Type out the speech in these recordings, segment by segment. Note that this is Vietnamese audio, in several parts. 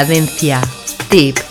Cadencia. Tip.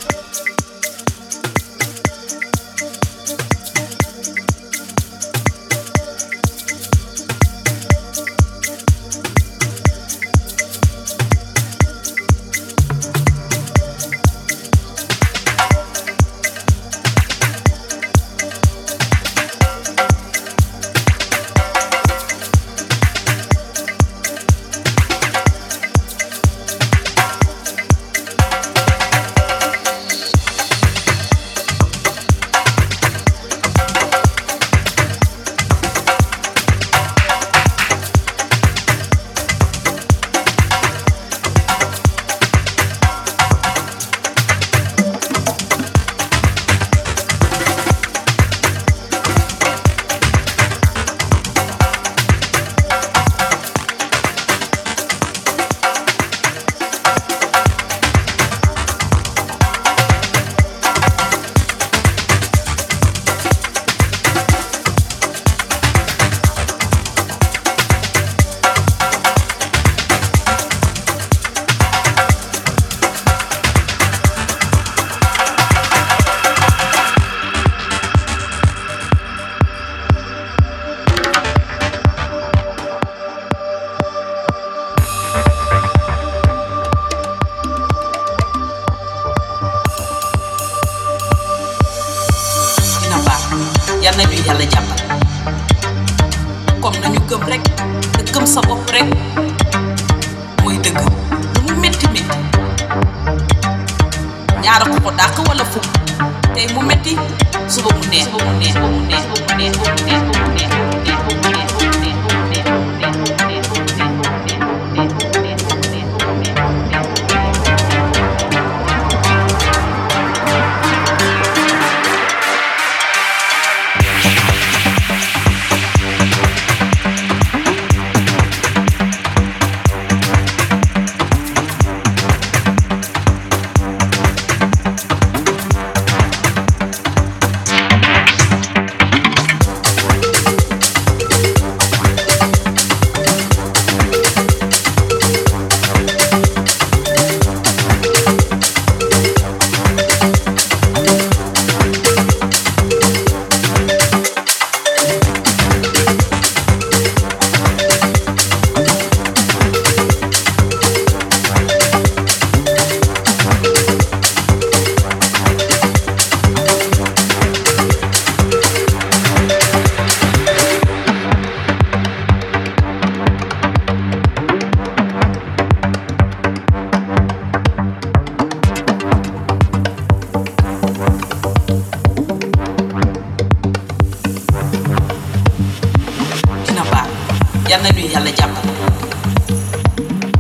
yal na ñuy yàlla jàppale.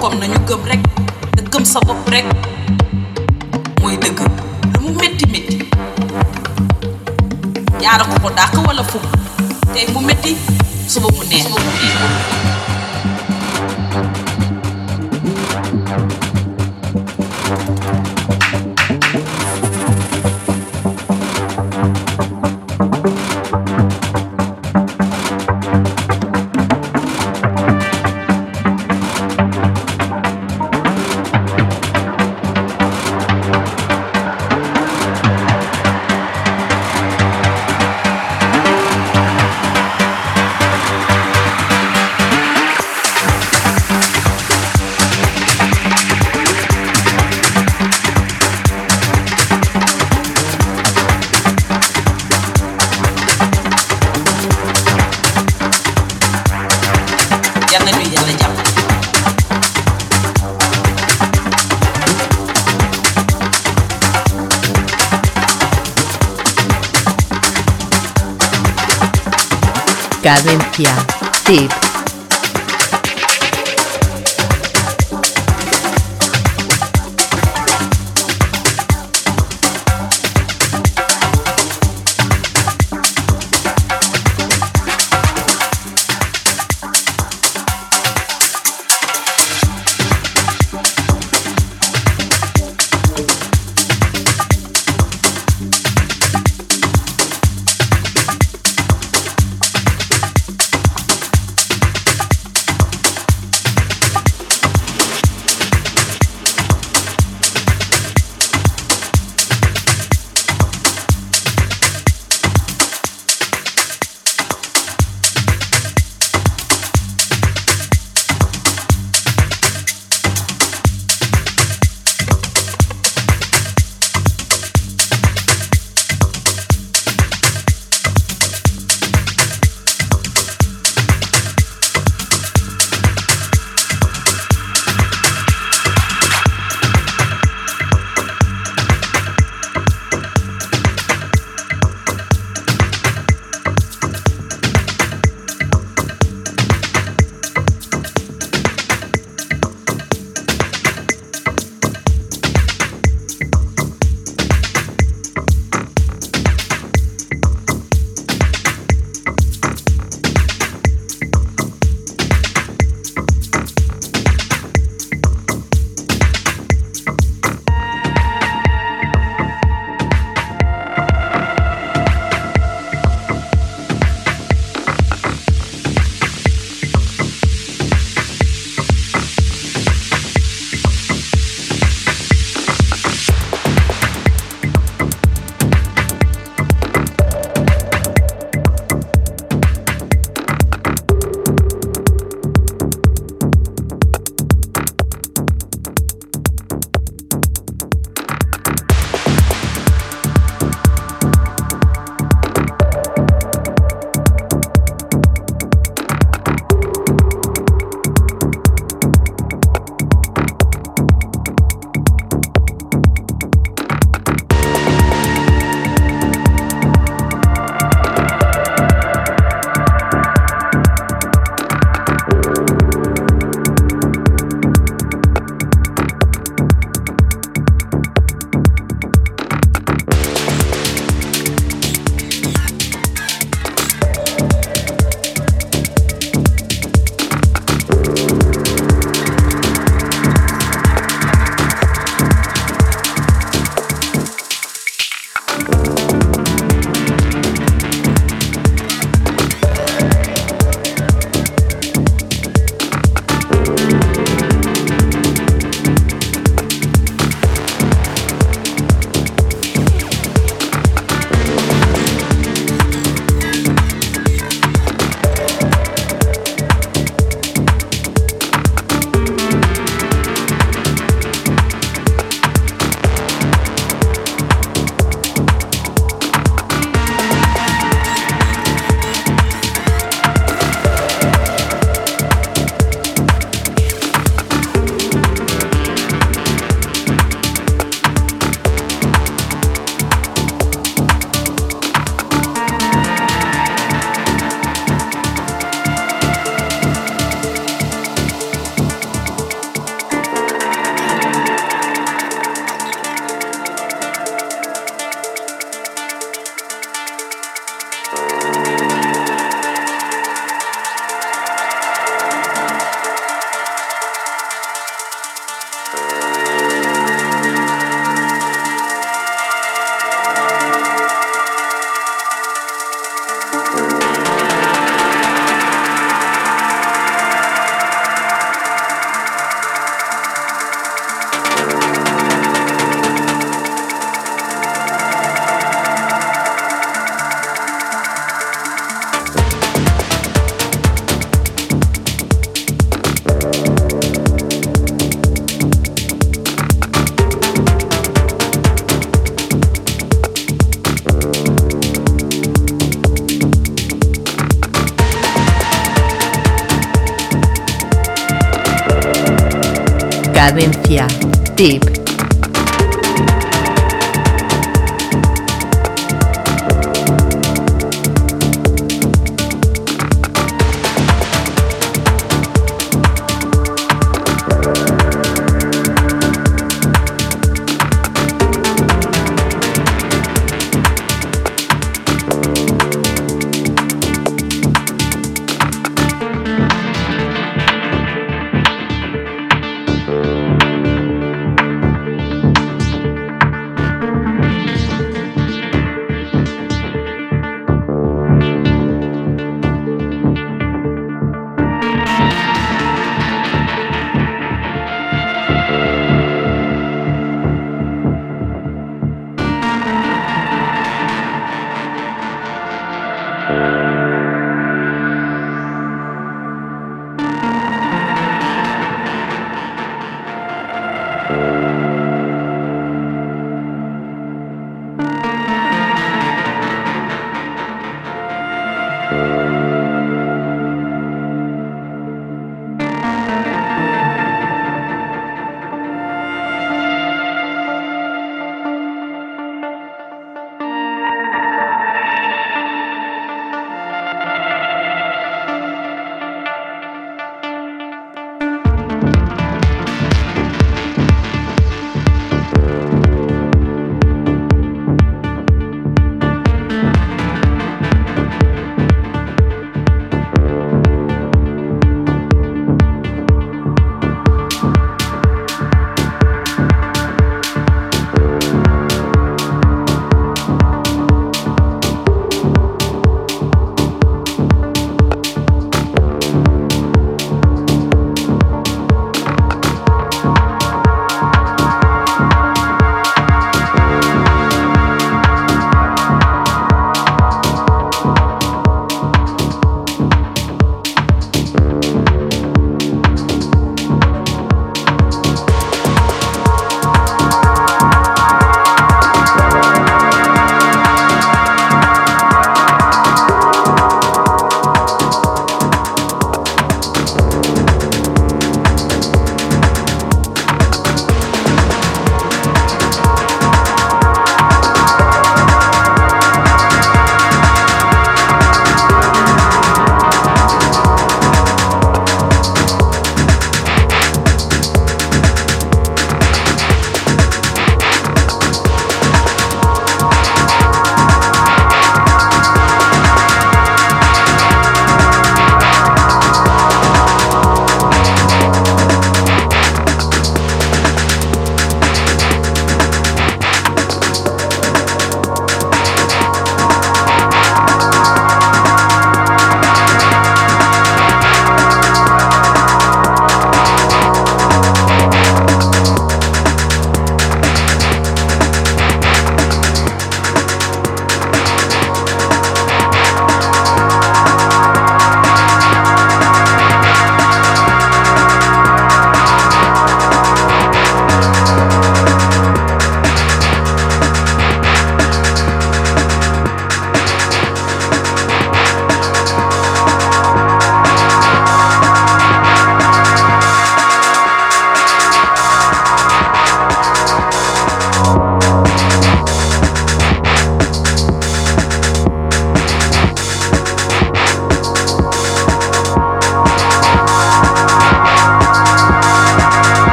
Comme nañu gëm rek, te gëm sa bopp rek mooy dëgg. Lu mu métti métti ñaara ko ko dàq wala fukk tey mu métti suba mu neex. Cadencia. Tip. Deep.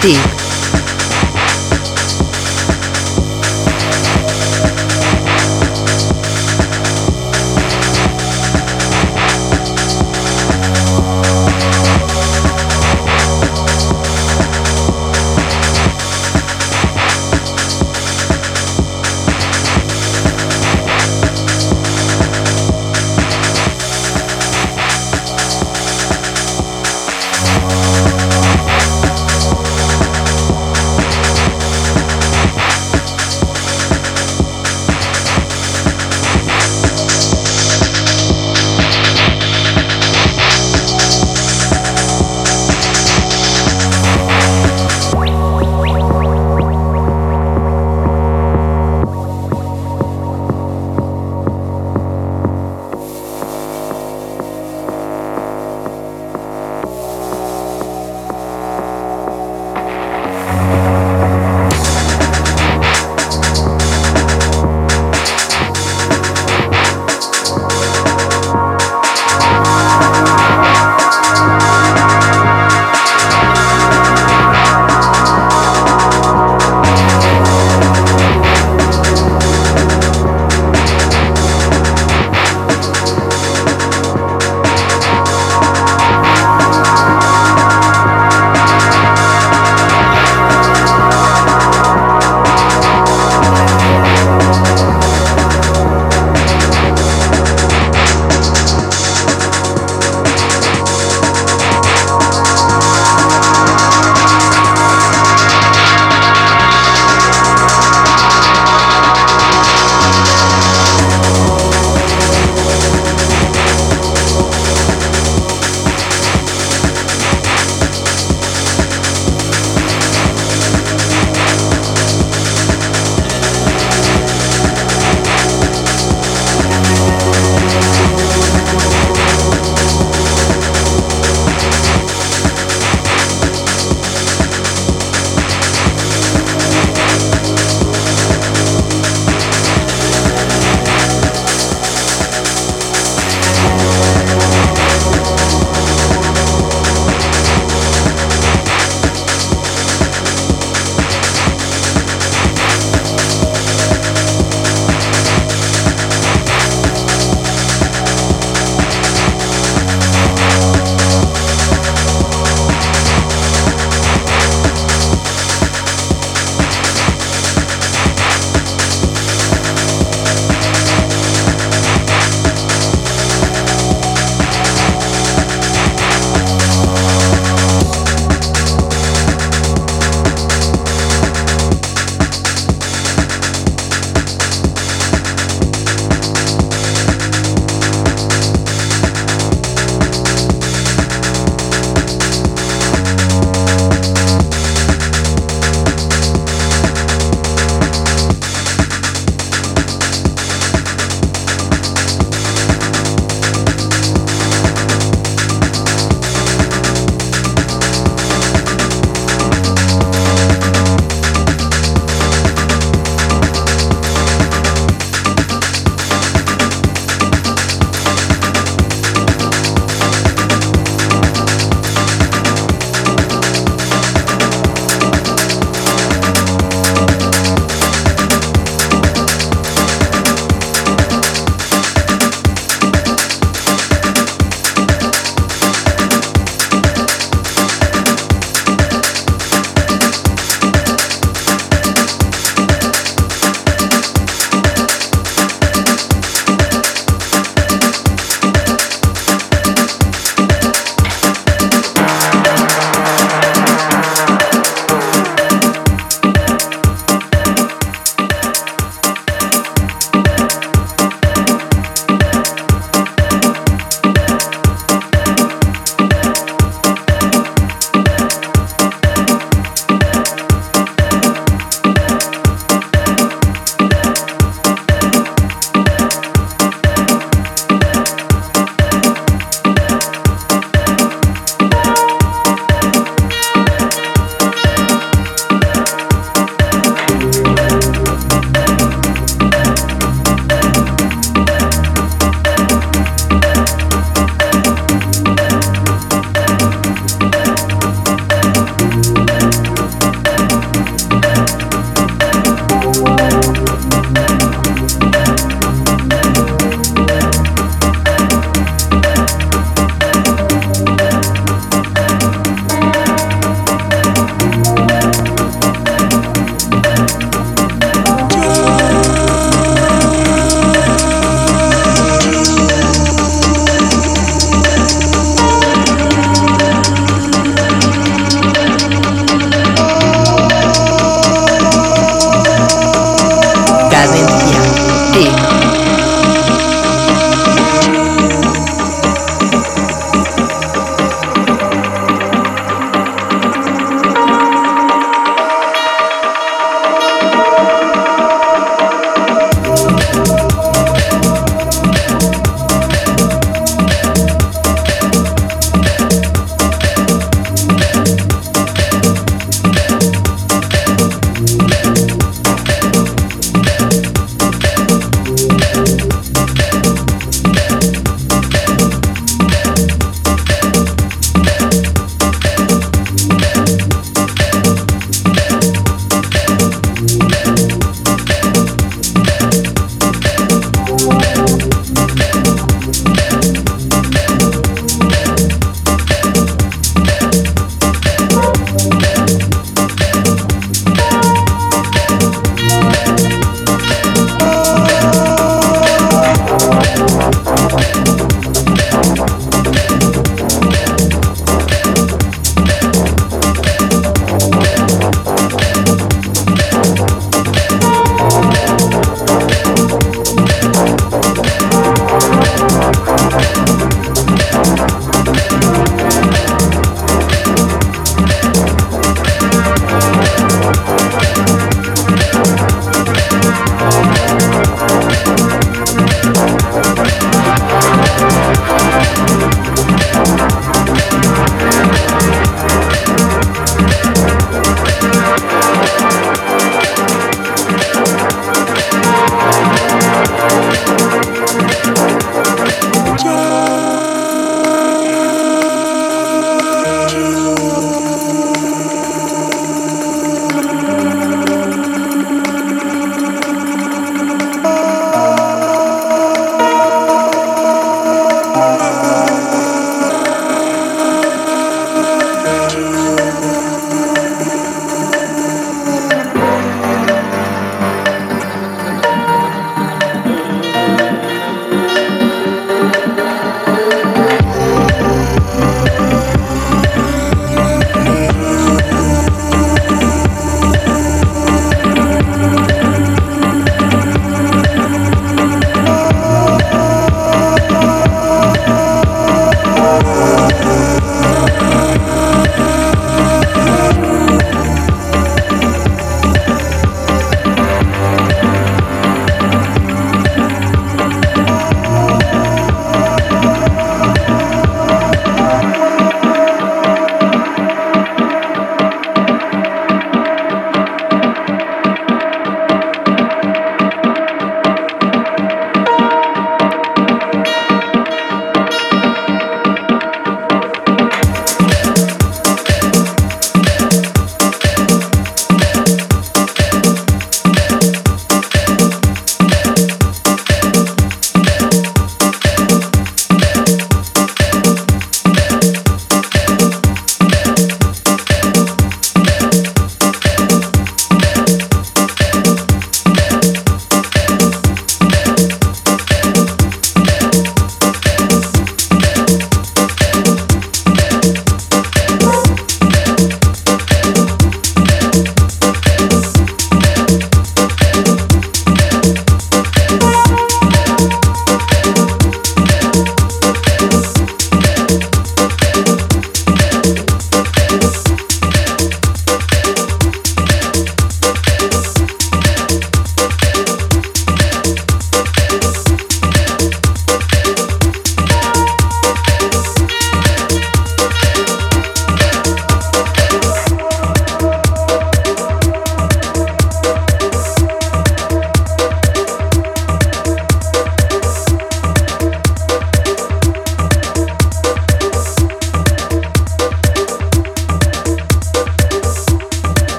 T.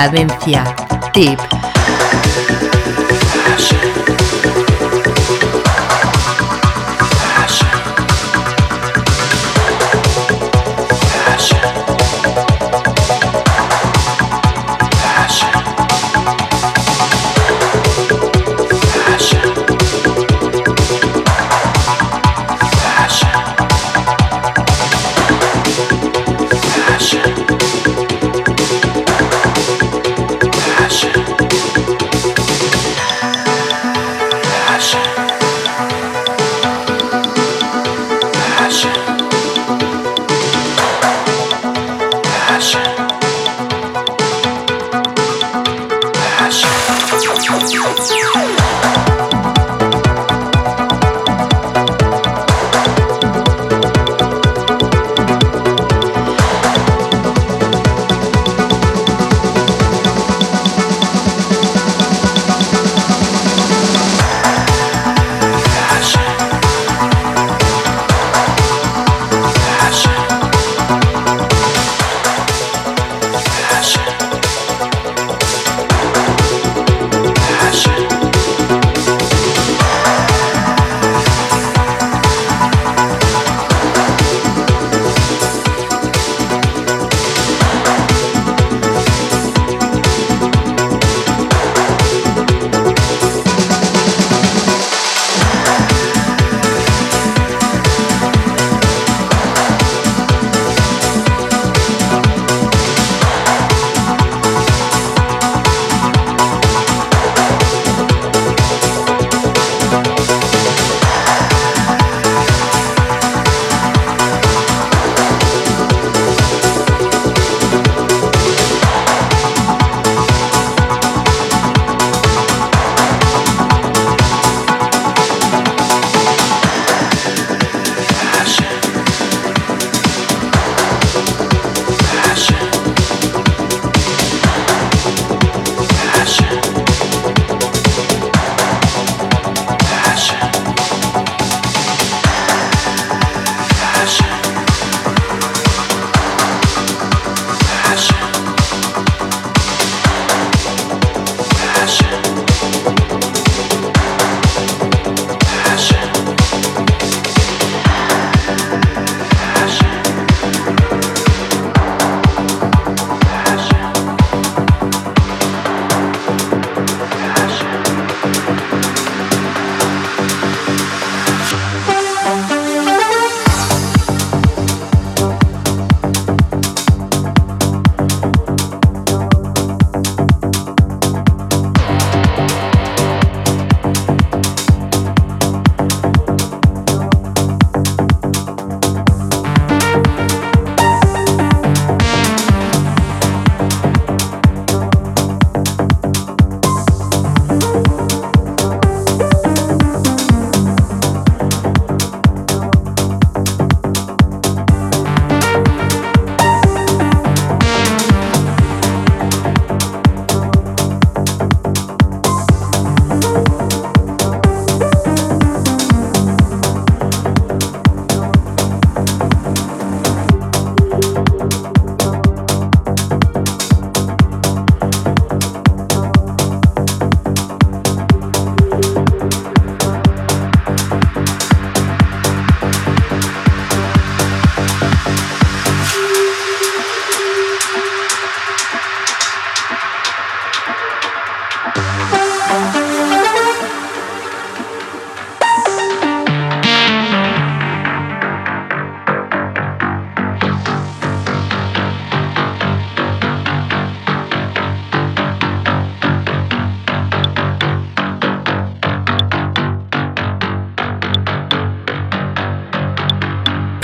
Cadencia. Tip.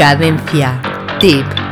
Cadencia. Tip.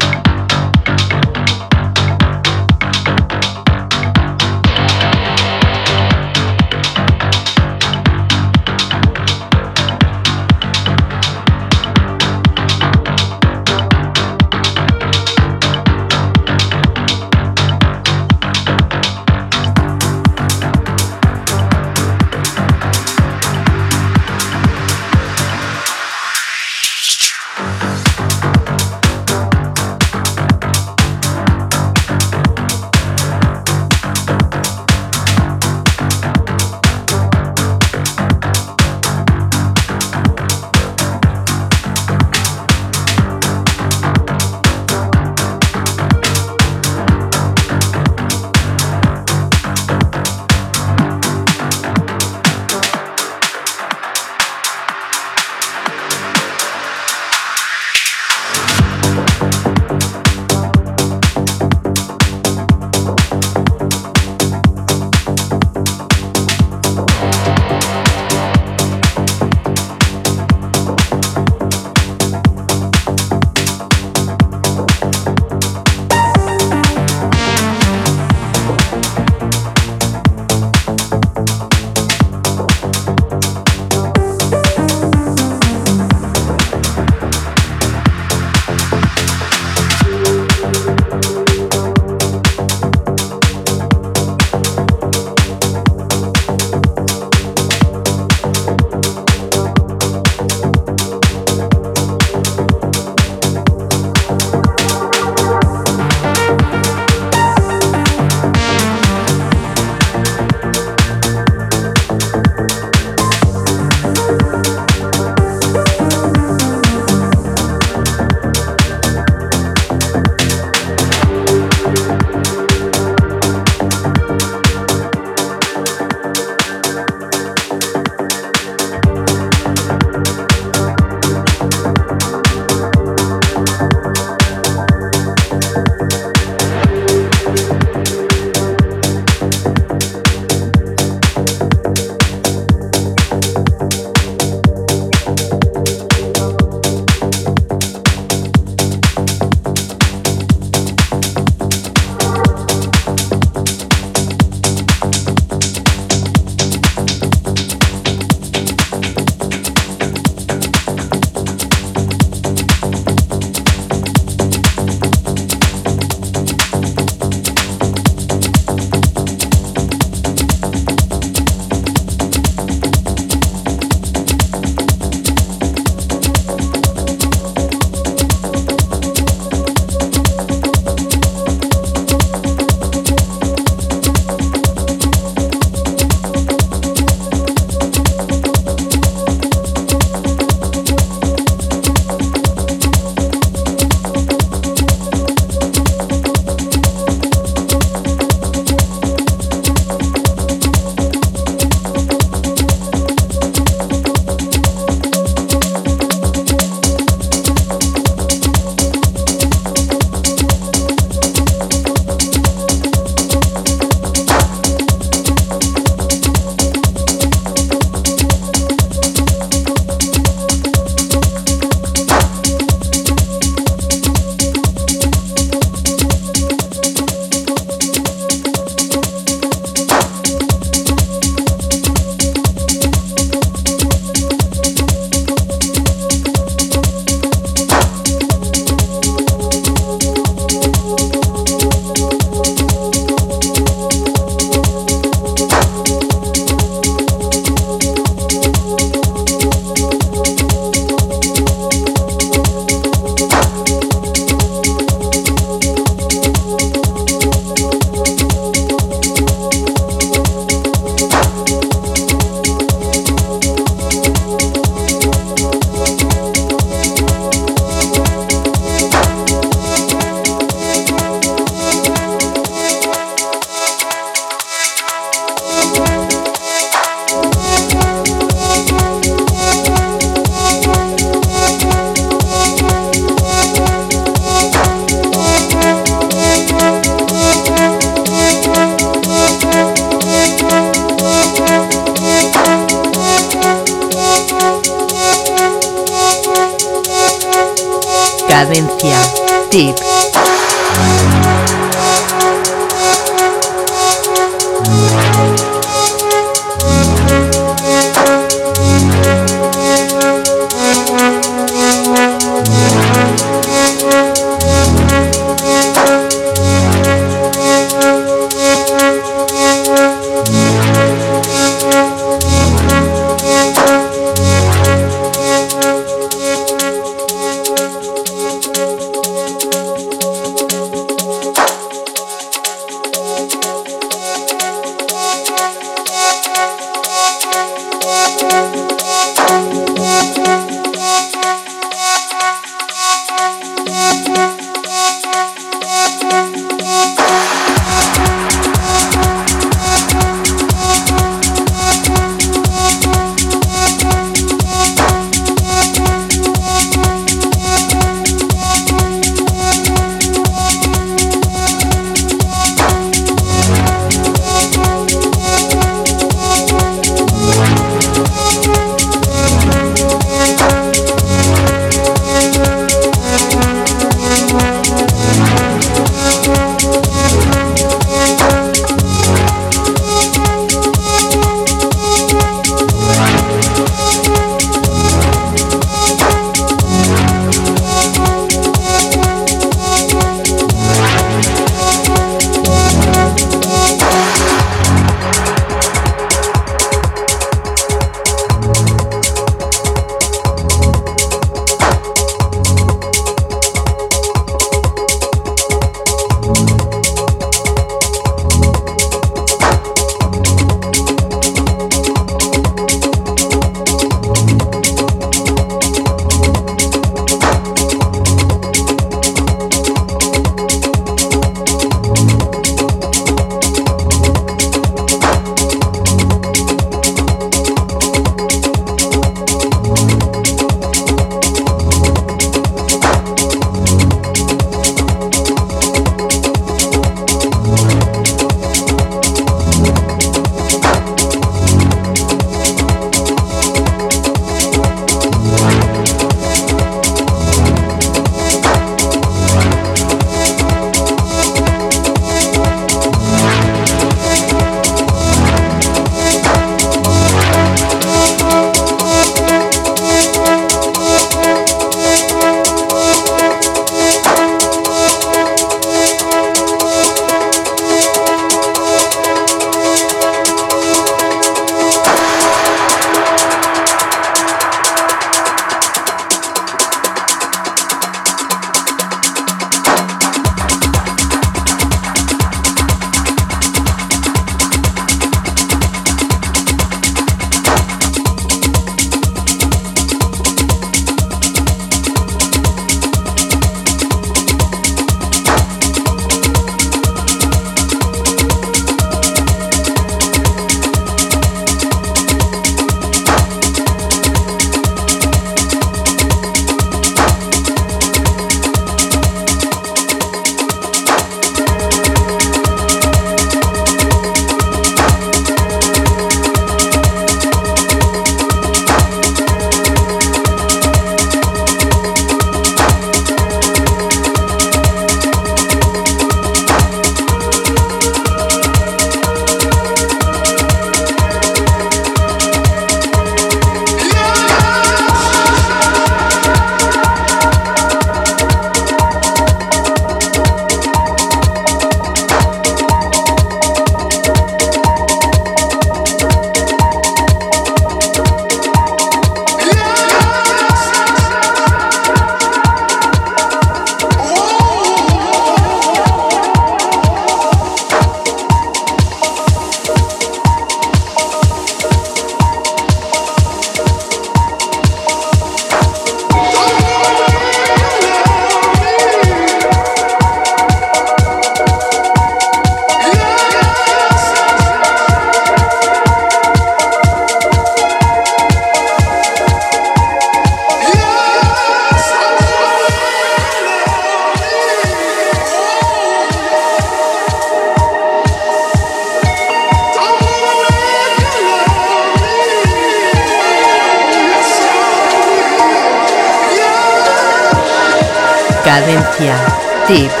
ti.